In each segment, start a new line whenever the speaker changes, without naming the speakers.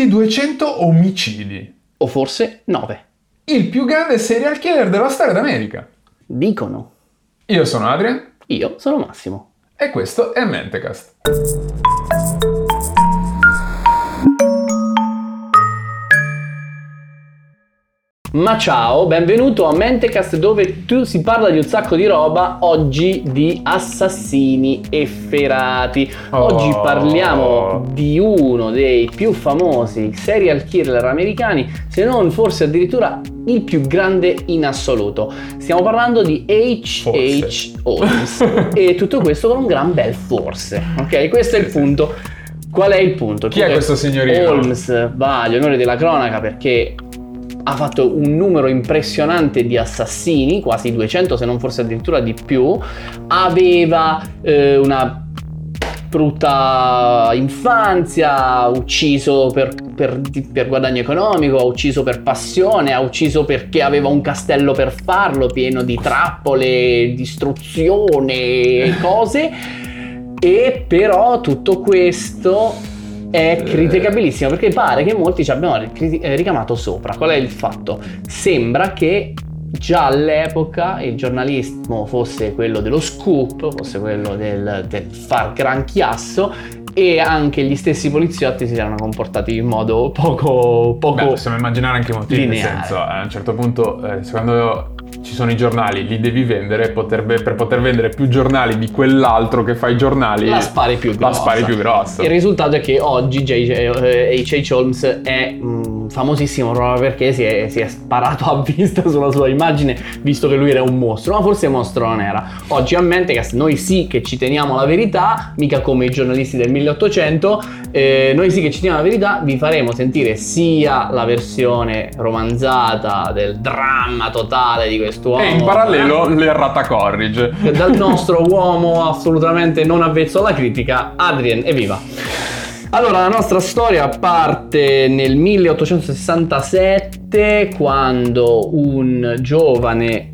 di 200 omicidi.
O forse 9.
Il più grande serial killer della storia d'America.
Dicono.
Io sono Adrian
Io sono Massimo.
e questo è Mentecast.
Ma ciao, benvenuto a Mentecast dove tu si parla di un sacco di roba, oggi di assassini efferati. Oggi
Oh.
parliamo di uno dei più famosi serial killer americani, se non forse addirittura il più grande in assoluto. Stiamo parlando di H.H. Holmes e tutto questo con un gran bel forse. Ok, questo è il punto. Qual è il punto?
Chi è questo signorino?
Holmes va agli onori della cronaca perché ha fatto un numero impressionante di assassini, quasi 200 se non forse addirittura di più, aveva eh, una brutta infanzia, ha ucciso per, per- per guadagno economico, ha ucciso per passione, ha ucciso perché aveva un castello per farlo, pieno di trappole, distruzione e cose. E però tutto questo è criticabilissimo perché pare che molti ci abbiano eh, ricamato sopra. Qual è il fatto? Sembra che già all'epoca il giornalismo fosse quello dello scoop, fosse quello del, del far gran chiasso e anche gli stessi poliziotti si erano comportati in modo poco, poco
Beh, possiamo immaginare anche i motivi, nel
lineare.
senso, a un certo punto, eh, quando ci sono i giornali, li devi vendere, poter- per poter vendere più giornali di quell'altro che fa i giornali,
la spari più grossa.
la spari più grossa.
Il risultato è che oggi H.H. Holmes è mm, famosissimo proprio perché si è, si è sparato a vista sulla sua immagine, visto che lui era un mostro, ma forse mostro non era. Oggi a Mentecast noi sì che ci teniamo la verità, mica come i giornalisti del 1800, eh, noi sì che ci teniamo la verità, vi faremo sentire sia la versione romanzata del dramma totale di quest'uomo.
E in parallelo l'errata corrige.
dal nostro uomo assolutamente non avvezzo alla critica, Adrien, evviva! Allora, la nostra storia parte nel 1867 quando un giovane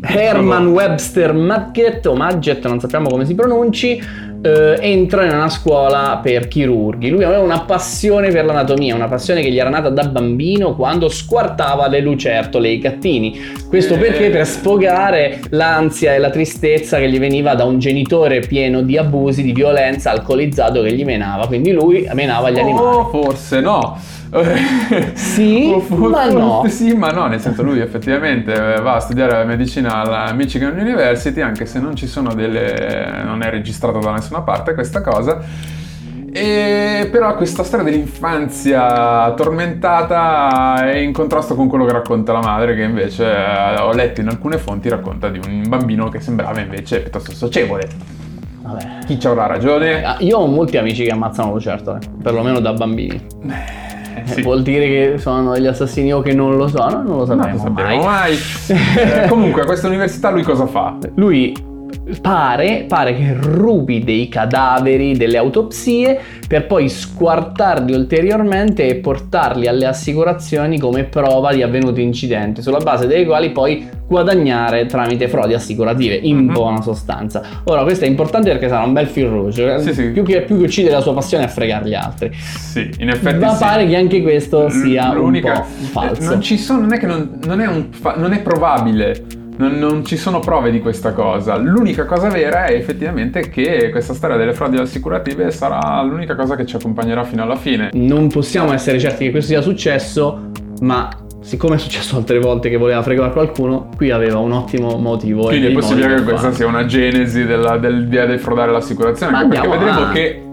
Herman Webster Madgett o Madgett, non sappiamo come si pronunci, eh, entra in una scuola per chirurghi. Lui aveva una passione per l'anatomia, una passione che gli era nata da bambino quando squartava le lucertole e i gattini. Questo
Eh.
perché per sfogare l'ansia e la tristezza che gli veniva da un genitore pieno di abusi, di violenza, alcolizzato che gli menava. Quindi lui menava gli animali.
Oh, forse no.
Sì, ma no.
Sì, ma no, nel senso lui effettivamente eh, va a studiare medicina alla Michigan University, anche se non ci sono delle... non è registrato da nessuna parte questa cosa. E però questa storia dell'infanzia tormentata è in contrasto con quello che racconta la madre, che invece eh, ho letto in alcune fonti racconta di un bambino che sembrava invece piuttosto socievole.
Vabbè.
Chi ci avrà ragione?
Ah, Io ho molti amici che ammazzano lucertole, perlomeno da bambini.
Eh, sì.
Vuol dire che sono degli assassini o che non lo sono? Non lo
Non
sapremo,
lo sapremo
mai.
mai. Eh, comunque, a questa università lui cosa fa?
Lui pare, pare che rubi dei cadaveri delle autopsie per poi squartarli ulteriormente e portarli alle assicurazioni come prova di avvenuti incidenti, sulla base dei quali poi guadagnare tramite frodi assicurative, in
Mhm.
buona sostanza. Ora, questo è importante perché sarà un bel fil rouge,
Sì, sì.
Più, che, più che uccidere la sua passione a fregare gli altri.
Sì, in effetti
Ma
sì.
pare che anche questo sia
L'unica-
un po' falso.
Non ci sono, non è che non, non è, un non è probabile. Non, non ci sono prove di questa cosa. L'unica cosa vera è effettivamente che questa storia delle frodi assicurative sarà l'unica cosa che ci accompagnerà fino alla fine.
Non possiamo essere certi che questo sia successo, ma siccome è successo altre volte che voleva fregare qualcuno, qui aveva un ottimo motivo.
Quindi è possibile che questa sia una genesi della, del via del frodare l'assicurazione.
Ma
anche perché vedremo
avanti.
che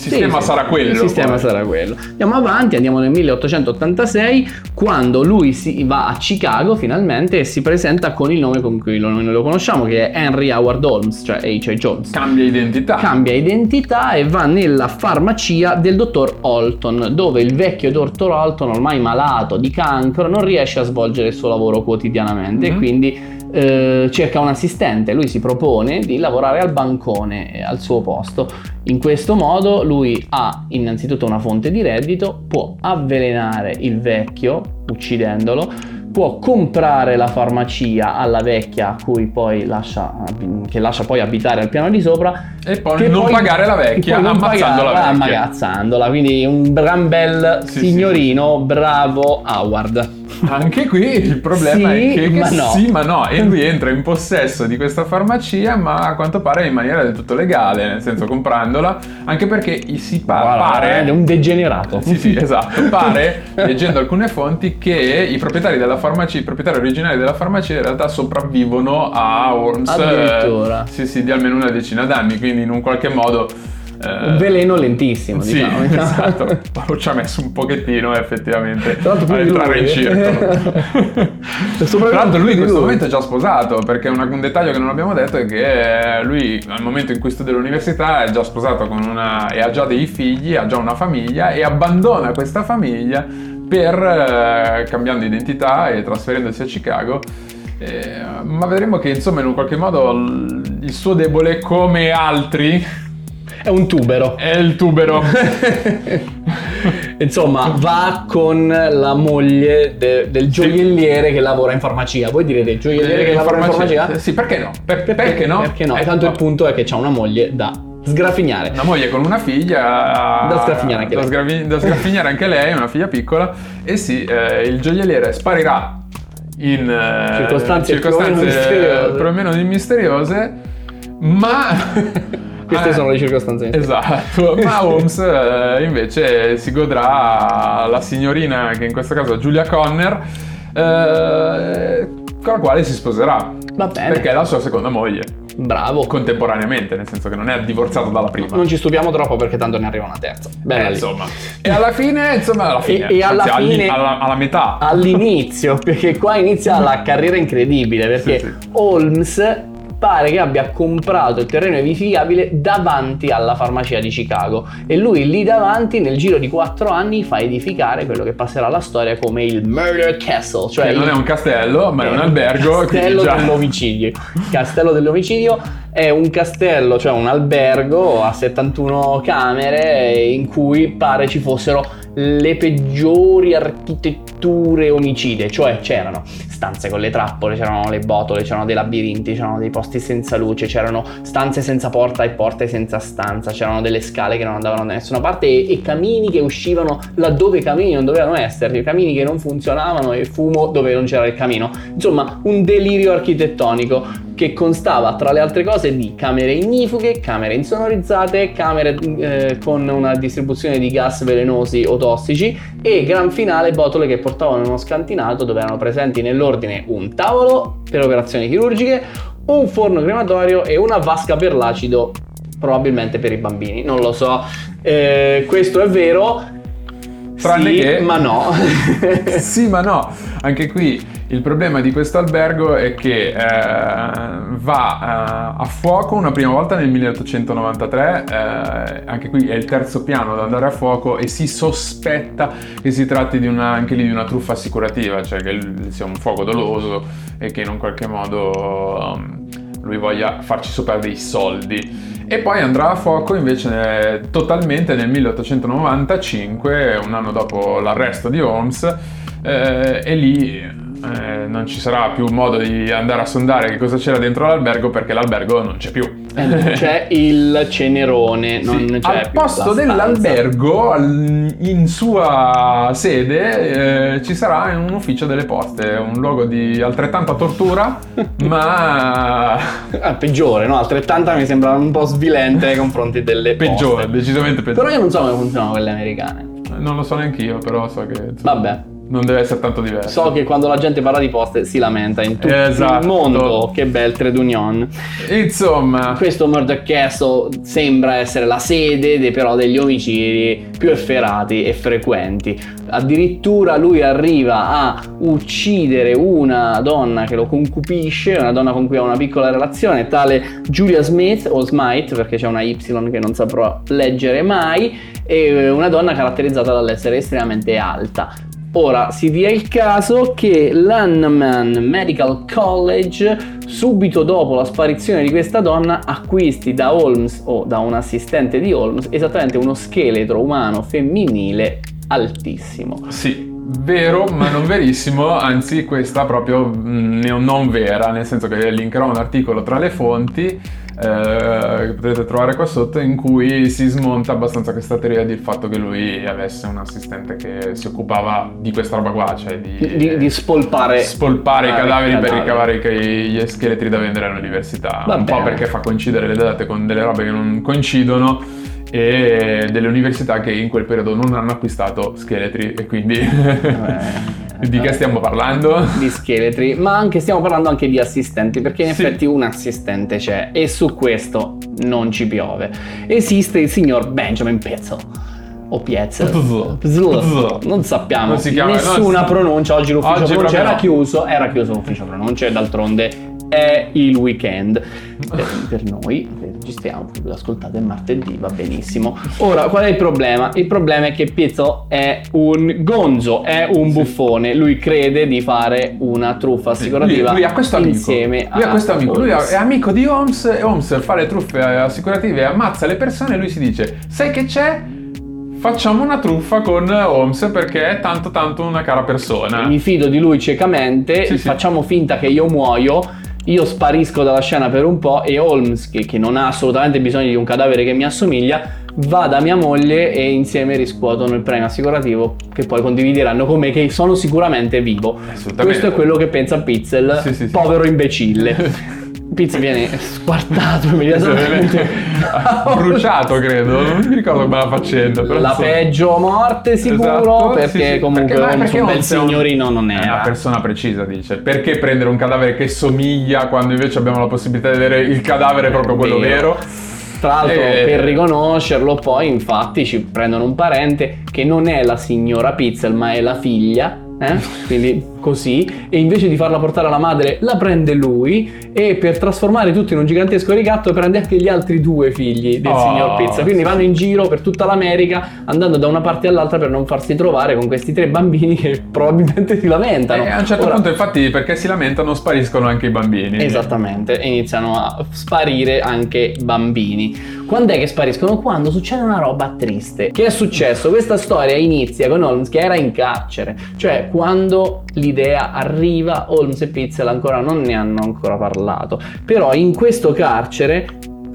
sistema
Sì,
sarà quello.
Il sistema
poi.
sarà quello. Andiamo avanti, andiamo nel 1886, quando lui si va a Chicago finalmente e si presenta con il nome con cui lo- noi lo conosciamo, che è Henry Howard Holmes, cioè H.H. Holmes.
Cambia identità.
cambia identità e va nella farmacia del dottor Holton, dove il vecchio dottor Holton, ormai malato di cancro, non riesce a svolgere il suo lavoro quotidianamente e
Mhm.
quindi eh, cerca un assistente. Lui si propone di lavorare al bancone eh, al suo posto. In questo modo lui ha innanzitutto una fonte di reddito, può avvelenare il vecchio uccidendolo, può comprare la farmacia alla vecchia a cui poi lascia, che lascia poi abitare al piano di sopra
e poi non poi, pagare la vecchia ammazzandola
ammazzandola quindi un gran bel sì, signorino sì. bravo Howard
anche qui il problema sì, è che, ma no. sì ma no. E lui entra in possesso di questa farmacia ma a quanto pare in maniera del tutto legale nel senso comprandola anche perché si pa- Guarda, pare
è un degenerato.
Sì sì esatto. Pare leggendo alcune fonti che i proprietari della farmacia i proprietari originali della farmacia in realtà sopravvivono a Worms
addirittura.
eh, sì sì di almeno una decina d'anni quindi in un qualche modo
un veleno lentissimo,
sì,
diciamo.
esatto. Ci ha messo un pochettino effettivamente a entrare in circolo. Tra l'altro lui in questo lui. momento è già sposato, perché una, un dettaglio che non abbiamo detto è che lui al momento in cui studia all'università è già sposato con una, e ha già dei figli, ha già una famiglia e abbandona questa famiglia per eh, cambiando identità e trasferendosi a Chicago. Eh, ma vedremo che insomma in un qualche modo il suo debole come altri
è un tubero.
È il tubero.
Insomma, va con la moglie de- del gioielliere sì. che lavora in farmacia. Voi direte gioielliere eh, che lavora in farmacia?
Sì, perché no? Per- perché, perché, no?
Perché no? E tanto il punto è che c'ha una moglie da sgraffignare.
Una moglie con una figlia
da sgraffignare anche
da
lei.
Sgravi- da sgraffignare anche lei, una figlia piccola. E sì, eh, il gioielliere sparirà in
eh, circostanze,
circostanze più o meno misteriose, ma
Queste ah, sono le circostanze.
Esatto. Ma Holmes eh, invece si godrà la signorina, che in questo caso è Julia Conner, eh, con la quale si sposerà.
Va bene.
Perché è la sua seconda moglie.
Bravo.
Contemporaneamente, nel senso che non è divorziato dalla prima.
Non ci stupiamo troppo perché tanto ne arriva una terza.
Bene, eh, insomma. E alla fine, insomma, alla fine.
E, e alla
anzi,
fine.
Alla, alla, metà.
All'inizio, perché qua inizia la carriera incredibile. Perché sì, sì. Holmes pare che abbia comprato il terreno edificabile davanti alla farmacia di Chicago e lui lì davanti nel giro di quattro anni fa edificare quello che passerà alla storia come il Murder Castle, cioè
che non
il...
è un castello ma è, un albergo.
Castello
già...
dell'omicidio. castello dell'omicidio è un castello, cioè un albergo a 71 camere in cui pare ci fossero le peggiori architetture omicide, cioè c'erano stanze con le trappole, c'erano le botole, c'erano dei labirinti, c'erano dei posti senza luce, c'erano stanze senza porta e porte senza stanza, c'erano delle scale che non andavano da nessuna parte e, e camini che uscivano laddove i camini non dovevano essere, camini che non funzionavano e fumo dove non c'era il camino. Insomma, un delirio architettonico che constava tra le altre cose di camere ignifughe, camere insonorizzate, camere eh, con una distribuzione di gas velenosi o tossici e gran finale botole che portavano in uno scantinato dove erano presenti nell'ordine un tavolo per operazioni chirurgiche, un forno crematorio e una vasca per l'acido probabilmente per i bambini, non lo so. Eh, questo è vero,
Tranne
sì,
che...
ma no.
sì, ma no. Anche qui il problema di questo albergo è che eh, va eh, a fuoco una prima volta nel 1893, eh, anche qui è il terzo piano ad andare a fuoco e si sospetta che si tratti di una, anche lì di una truffa assicurativa, cioè che sia un fuoco doloso e che in un qualche modo um, lui voglia farci sopra dei soldi. E poi andrà a fuoco invece totalmente nel 1895, un anno dopo l'arresto di Holmes, eh, e lì eh, non ci sarà più modo di andare a sondare che cosa c'era dentro l'albergo perché l'albergo non c'è più.
Eh, c'è il cenerone, non sì. c'è
Al posto dell'albergo, in sua sede, eh, ci sarà un ufficio delle poste, un luogo di altrettanta tortura, ma...
Ah, peggiore, no? Altrettanta mi sembra un po' svilente nei confronti delle
peggiore,
poste.
decisamente peggiore.
Però io non so come funzionano quelle americane.
Non lo so neanche io, però so che...
Insomma, Vabbè
non deve essere tanto diverso.
So che quando la gente parla di poste si lamenta in tutto esatto. il mondo. Che bel trade union.
Insomma,
questo Murder Castle sembra essere la sede dei, però degli omicidi più efferati e frequenti. Addirittura lui arriva a uccidere una donna che lo concupisce, una donna con cui ha una piccola relazione, tale Julia Smith o Smite, perché c'è una Y che non saprò leggere mai, e una donna caratterizzata dall'essere estremamente alta. Ora si dia il caso che l'Anneman Medical College, subito dopo la sparizione di questa donna, acquisti da Holmes o da un assistente di Holmes esattamente uno scheletro umano femminile altissimo.
Sì, Vero, ma non verissimo, anzi questa proprio mh, non vera, nel senso che linkerò un articolo tra le fonti eh, che potete trovare qua sotto in cui si smonta abbastanza questa teoria del fatto che lui avesse un assistente che si occupava di questa roba qua, cioè di,
di, di spolpare,
spolpare i cadaveri per ricavare gli scheletri da vendere all'università.
Va
un po'
bene.
perché fa coincidere le date con delle robe che non coincidono e delle università che in quel periodo non hanno acquistato scheletri e quindi
Eh,
di che stiamo parlando?
di scheletri, ma anche stiamo parlando anche di assistenti, perché in
Sì.
effetti un assistente c'è e su questo non ci piove. Esiste il signor Benjamin Pezzo. O.
Pezzo.
Non sappiamo.
Non si chiama-
Nessuna
no,
pronuncia. Oggi l'ufficio
Oggi
pronuncia era chiuso. Era chiuso l'ufficio pronuncia e d'altronde è il weekend. Per, per noi, registriamo, lo ascoltate martedì, va benissimo. Ora, qual è il problema? Il problema è che Pizzo è un gonzo, è un buffone. Lui crede di fare una truffa assicurativa
Lui, lui ha questo amico.
insieme
lui ha questo amico. Lui è amico di Holmes e Holmes fa le truffe assicurative e ammazza le persone e lui si dice sai che c'è? Facciamo una truffa con Holmes perché è tanto tanto una cara persona.
mi fido di lui ciecamente,
Sì, sì.
facciamo finta che io muoio, io sparisco dalla scena per un po' e Holmes, che, che non ha assolutamente bisogno di un cadavere che mi assomiglia, va da mia moglie e insieme riscuotono il premio assicurativo che poi condivideranno con me che sono sicuramente vivo. Questo è quello che pensa Pizzel,
Sì, sì, sì.
povero imbecille. Pizzel viene squartato immediatamente.
Bruciato credo, non mi ricordo come la faccenda.
La
insomma-
peggio morte sicuro
Esatto,
perché
sì, sì,
comunque
perché-
Holmes
perché
un bel
è un-
signorino non
È una persona precisa, dice. Perché prendere un cadavere che somiglia quando invece abbiamo la possibilità di vedere il cadavere proprio quello
Vero.
vero?
Tra l'altro,
Eh.
per riconoscerlo, poi infatti ci prendono un parente che non è la signora Pizzel, ma è la figlia. Eh? Quindi così, e invece di farla portare alla madre, la prende lui. E per trasformare tutto in un gigantesco rigatto, prende anche gli altri due figli del
Oh,
signor Pizzel. Quindi vanno in giro per tutta l'America, andando da una parte all'altra per non farsi trovare con questi tre bambini che probabilmente si lamentano.
E a un certo
Ora-
punto, infatti, perché si lamentano, spariscono anche i bambini.
Esattamente, iniziano a sparire anche bambini. Quando è che spariscono? Quando succede una roba triste. Che è successo? Questa storia inizia con Holmes che era in carcere, cioè quando l'idea arriva, Holmes e Pizzel ancora non ne hanno ancora parlato. Però in questo carcere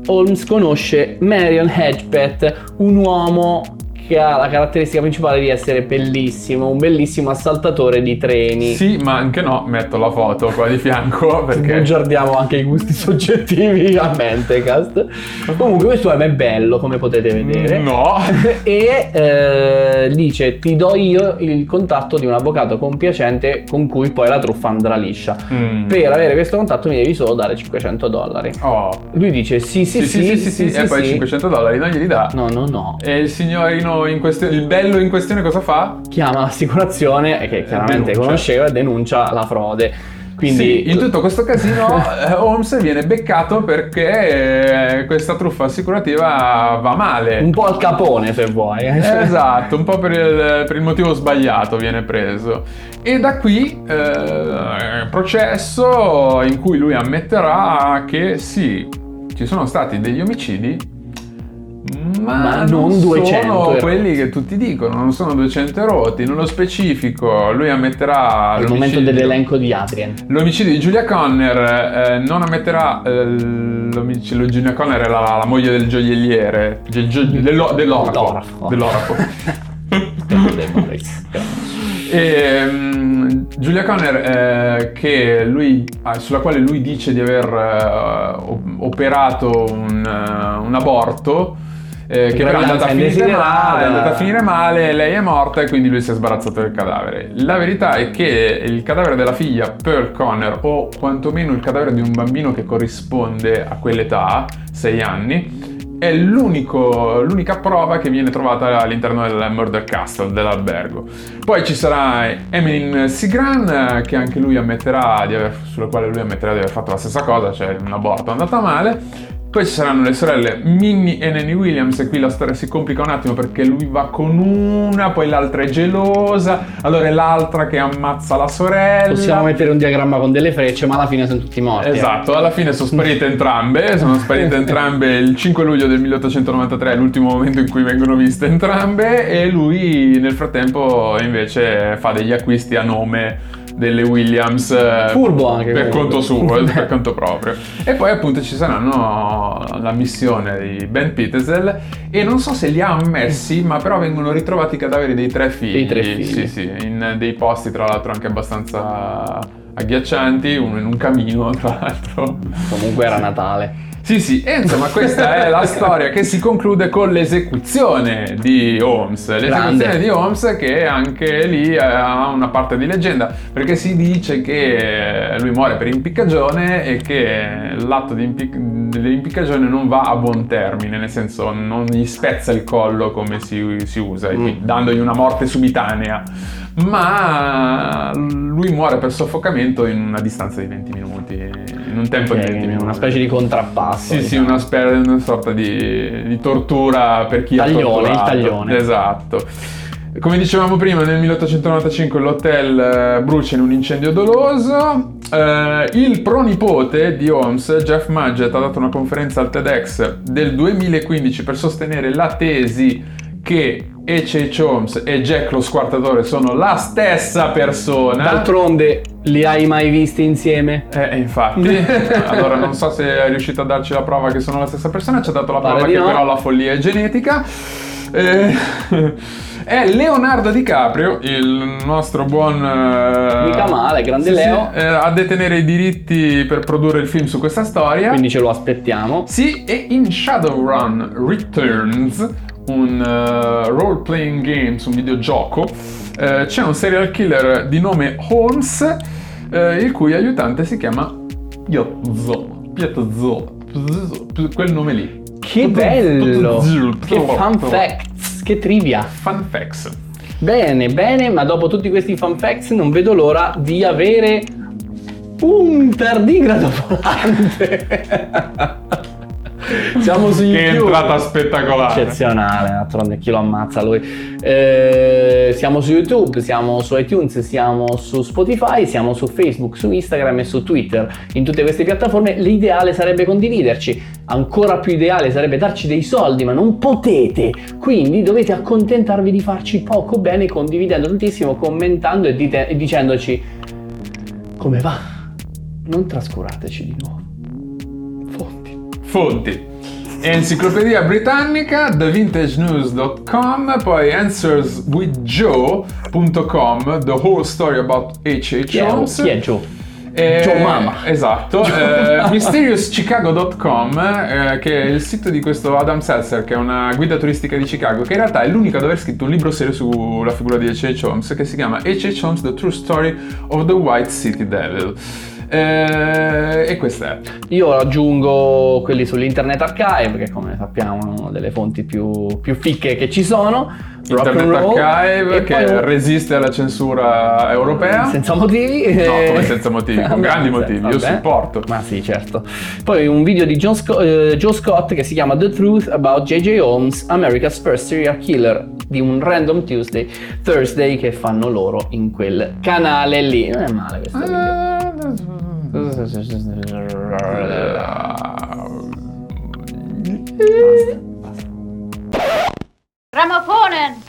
Holmes conosce Marion Hedgepeth, un uomo che ha la caratteristica principale di essere bellissimo, un bellissimo assaltatore di treni.
Sì, ma anche no, metto la foto qua di fianco perché...
Bugiardiamo anche i gusti soggettivi a Mentecast. Comunque questo è bello, come potete vedere.
No.
E eh, dice ti do io il contatto di un avvocato compiacente con cui poi la truffa andrà liscia.
Mm.
Per avere questo contatto mi devi solo dare 500 dollari.
Oh.
Lui dice sì sì
Sì, sì, sì, sì,
sì,
e poi
sì.
500 dollari non glieli dà.
No no no.
E il signorino in questione, il bello in questione cosa fa?
Chiama l'assicurazione e che chiaramente
denuncia.
conosceva e denuncia la frode. Quindi
Sì, in tutto questo casino eh, Holmes viene beccato perché eh, questa truffa assicurativa va male.
un po' al capone se vuoi.
Eh, Esatto, un po' per il, per il motivo sbagliato viene preso. E da qui eh, processo in cui lui ammetterà che sì, ci sono stati degli omicidi, ma,
Ma non 200
sono
erotti.
quelli che tutti dicono, non sono 200 erotti. Nello specifico, lui ammetterà
Al momento dell'elenco di Adrian.
L'omicidio di Julia Conner eh, non ammetterà eh, l'omicidio. Julia Conner è la, la moglie del gioielliere, del gio- dello- dell'orafo.
Dell'orafo.
E, mm, Julia Conner, eh, che lui, ah, sulla quale lui dice di aver eh, operato un, eh, un aborto. Eh, che però è andata, a finire male, è andata a finire male, lei è morta e quindi lui si è sbarazzato del cadavere. La verità è che il cadavere della figlia Pearl Conner, o quantomeno il cadavere di un bambino che corrisponde a quell'età, 6 anni, è l'unico- l'unica prova che viene trovata all'interno del Murder Castle dell'albergo. Poi ci sarà Emeline Sigran, eh, che anche lui ammetterà di aver, sulla quale lui ammetterà di aver fatto la stessa cosa, cioè un aborto è andato male. Poi ci saranno le sorelle Minnie e Nanny Williams e qui la storia si complica un attimo perché lui va con una, poi l'altra è gelosa, allora è l'altra che ammazza la sorella.
Possiamo mettere un diagramma con delle frecce, ma alla fine sono tutti morti. eh.
Esatto, alla fine sono sparite entrambe, sono sparite entrambe il 5 luglio del 1893, è l'ultimo momento in cui vengono viste entrambe e lui nel frattempo invece fa degli acquisti a nome delle Williams eh,
Furbo anche,
per
comunque.
conto suo, per conto proprio. E poi appunto ci saranno la missione di Ben Pitesel e non so se li ha ammessi, ma però vengono ritrovati i cadaveri dei tre figli.
Dei tre figli.
Sì, sì, in dei posti tra l'altro anche abbastanza agghiaccianti, uno in un camino tra l'altro.
Comunque era Natale.
Sì, sì, e insomma questa è la storia che si conclude con l'esecuzione di Holmes. L'esecuzione
Grande.
di Holmes che anche lì eh, ha una parte di leggenda, perché si dice che eh, lui muore per impiccagione e che l'atto impic- dell'impiccagione non va a buon termine, nel senso non gli spezza il collo come si, si usa, quindi dandogli una morte subitanea. Ma lui muore per soffocamento in una distanza di 20 minuti, in un tempo di 20 minuti.
Una specie di contrappasso.
Sì, sì,
diciamo.
una, spe- una sorta di, di tortura per chi
Taglione,
ha torturato.
il taglione.
Esatto. Come dicevamo prima, nel 1895 l'hotel eh, brucia in un incendio doloso. Eh, il pronipote di Holmes, Jeff Mudgett, ha dato una conferenza al TEDx del 2015 per sostenere la tesi che H.H. Holmes e Jack lo squartatore sono la stessa persona.
D'altronde li hai mai visti insieme?
Eh, infatti, allora non so se è riuscito a darci la prova che sono la stessa persona, ci ha dato la
Pare
prova che
no.
però la follia è genetica. Eh, è Leonardo DiCaprio, il nostro buon... eh,
Mica male, grande
sì, sì,
Leo.
eh, a detenere i diritti per produrre il film su questa storia.
Quindi ce lo aspettiamo.
Sì, e in Shadowrun Returns, un eh, role-playing game su un videogioco, eh, c'è un serial killer di nome Holmes, eh, il cui aiutante si chiama Pietzo. Pietzo. Quel nome lì.
Che bello! Che fun facts! Che trivia!
Fun facts.
Bene, bene, ma dopo tutti questi fun facts non vedo l'ora di avere un tardigrado volante. Siamo su
Che
YouTube.
entrata spettacolare.
Eccezionale, d'altronde chi lo ammazza lui. Eh, siamo su YouTube, siamo su iTunes, siamo su Spotify, siamo su Facebook, su Instagram e su Twitter. In tutte queste piattaforme l'ideale sarebbe condividerci. Ancora più ideale sarebbe darci dei soldi, ma non potete. Quindi dovete accontentarvi di farci poco bene condividendo tantissimo, commentando e, dite- e dicendoci come va. Non trascurateci di nuovo. Fonti.
Enciclopedia Britannica, TheVintageNews.com, poi AnswersWithJoe.com, The Whole Story About H.H.
Chi è, chi è Joe?
Eh,
Joe Mama.
Esatto. eh, MysteriousChicago.com, eh, che è il sito di questo Adam Seltzer, che è una guida turistica di Chicago, che in realtà è l'unico ad aver scritto un libro serio sulla figura di H.H. Holmes, che si chiama H.H. Holmes, The True Story of the White City Devil. Eh, e questa è.
Io aggiungo quelli sull'Internet Archive, che come sappiamo è una delle fonti più, più ficche che ci sono.
Internet
roll,
Archive che
poi
resiste alla censura europea.
Senza motivi.
No, come senza motivi, con grandi motivi, io
vabbè.
supporto.
Ma sì, certo. Poi un video di Sco- eh, Joe Scott che si chiama The Truth About J.J. Holmes, America's First Serial Killer, di un Random Tuesday, Thursday che fanno loro in quel canale lì. Non è male questo video.
Eh, morning.